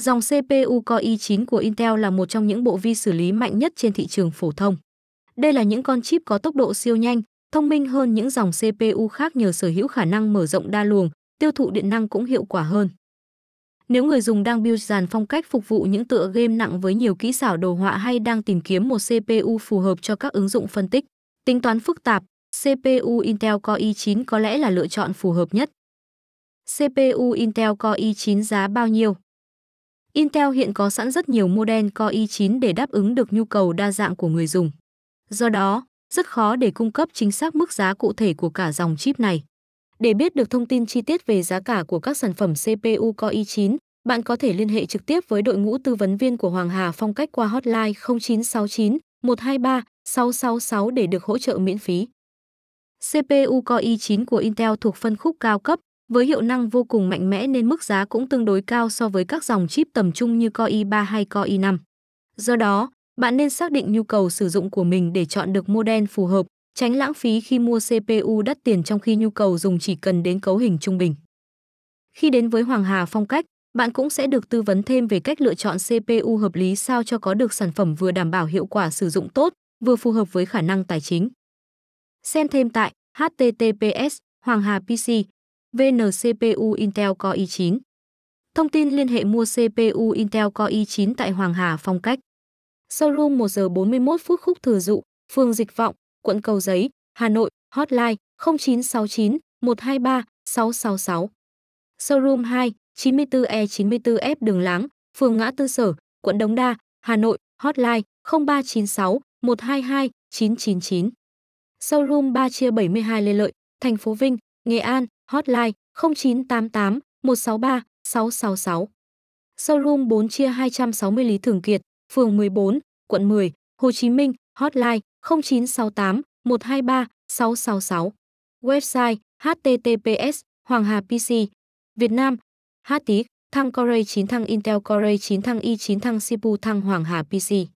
Dòng CPU Core i9 của Intel là một trong những bộ vi xử lý mạnh nhất trên thị trường phổ thông. Đây là những con chip có tốc độ siêu nhanh, thông minh hơn những dòng CPU khác nhờ sở hữu khả năng mở rộng đa luồng, tiêu thụ điện năng cũng hiệu quả hơn. Nếu người dùng đang build dàn phong cách phục vụ những tựa game nặng với nhiều kỹ xảo đồ họa hay đang tìm kiếm một CPU phù hợp cho các ứng dụng phân tích, tính toán phức tạp, CPU Intel Core i9 có lẽ là lựa chọn phù hợp nhất. CPU Intel Core i9 giá bao nhiêu? Intel hiện có sẵn rất nhiều model Core i9 để đáp ứng được nhu cầu đa dạng của người dùng. Do đó, rất khó để cung cấp chính xác mức giá cụ thể của cả dòng chip này. Để biết được thông tin chi tiết về giá cả của các sản phẩm CPU Core i9, bạn có thể liên hệ trực tiếp với đội ngũ tư vấn viên của Hoàng Hà Phong cách qua hotline 0969 123 666 để được hỗ trợ miễn phí. CPU Core i9 của Intel thuộc phân khúc cao cấp, với hiệu năng vô cùng mạnh mẽ nên mức giá cũng tương đối cao so với các dòng chip tầm trung như Core i3 hay Core i5. Do đó, bạn nên xác định nhu cầu sử dụng của mình để chọn được model phù hợp, tránh lãng phí khi mua CPU đắt tiền trong khi nhu cầu dùng chỉ cần đến cấu hình trung bình. Khi đến với Hoàng Hà Phong cách, bạn cũng sẽ được tư vấn thêm về cách lựa chọn CPU hợp lý sao cho có được sản phẩm vừa đảm bảo hiệu quả sử dụng tốt, vừa phù hợp với khả năng tài chính. Xem thêm tại https Hoàng Hà PC VN-CPU Intel Core i9. Thông tin liên hệ mua CPU Intel Core i9 tại Hoàng Hà Phong cách. Showroom 1 giờ 41 phút khúc Thừa Dụ, phường Dịch Vọng, quận Cầu Giấy, Hà Nội, hotline 0969 123 666. Showroom 2, 94E94F Đường Láng, phường Ngã Tư Sở, quận Đống Đa, Hà Nội, hotline 0396 122 999. Showroom 3 chia 72 Lê Lợi, thành phố Vinh, Nghệ An, hotline 0988 163 666. Showroom 4 chia 260 Lý Thường Kiệt, phường 14, quận 10, Hồ Chí Minh, hotline 0968 123 666. Website https Hoàng Hà PC Việt Nam HTX thăng Core 9 thăng Intel Core 9 thăng i9 thăng CPU thăng Hoàng Hà PC